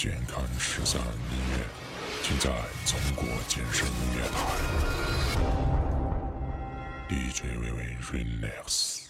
健康十三音乐，尽在中国健身音乐台。DJ 微微 Relax。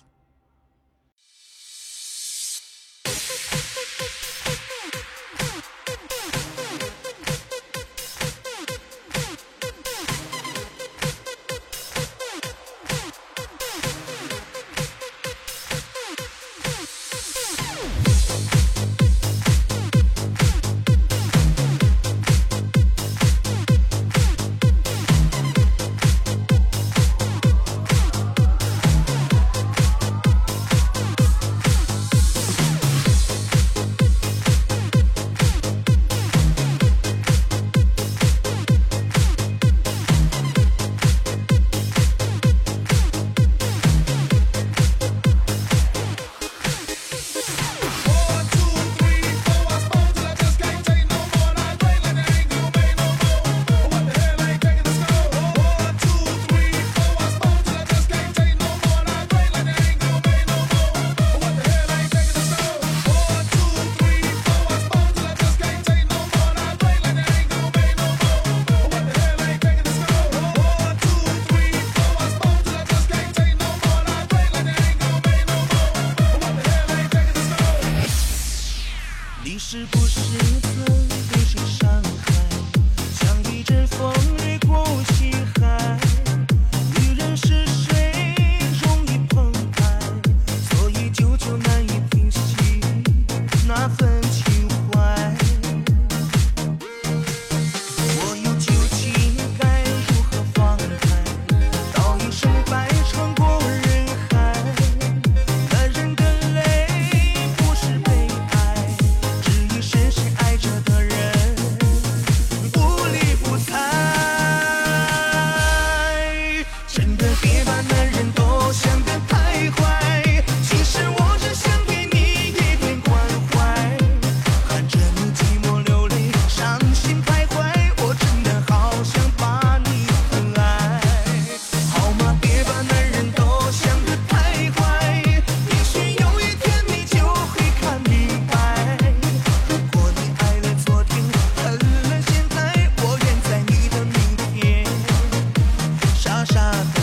shot.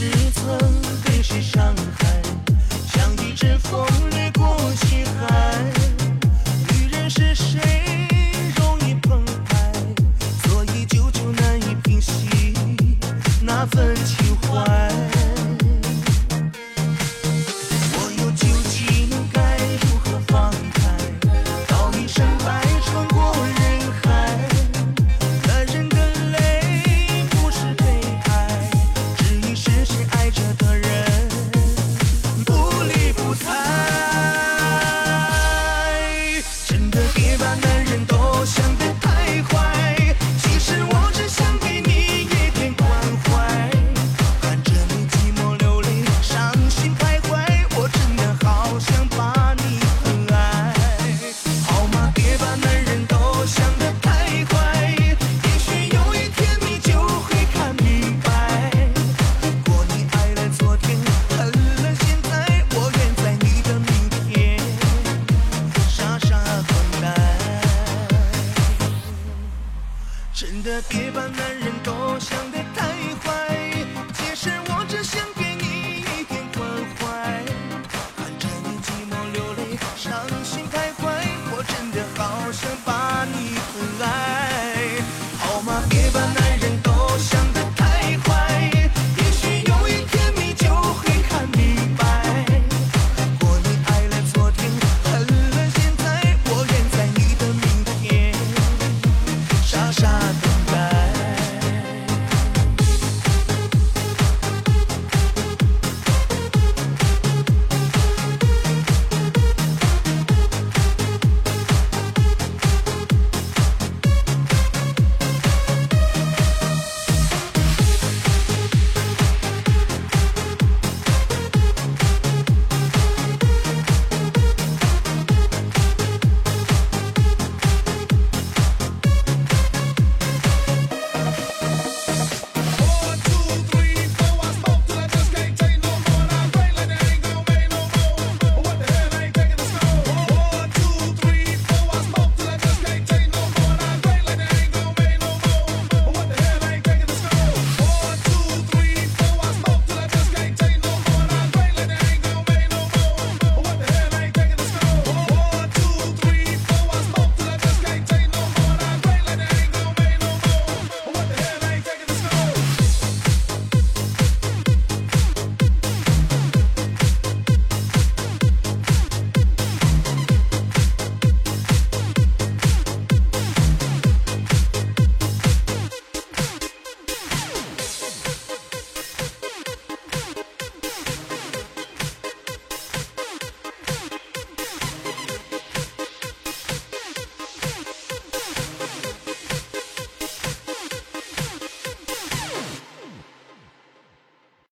是曾被谁伤害像一阵风掠过心海。女人是谁容易澎湃所以久久难以平息那份情怀。别把男人都想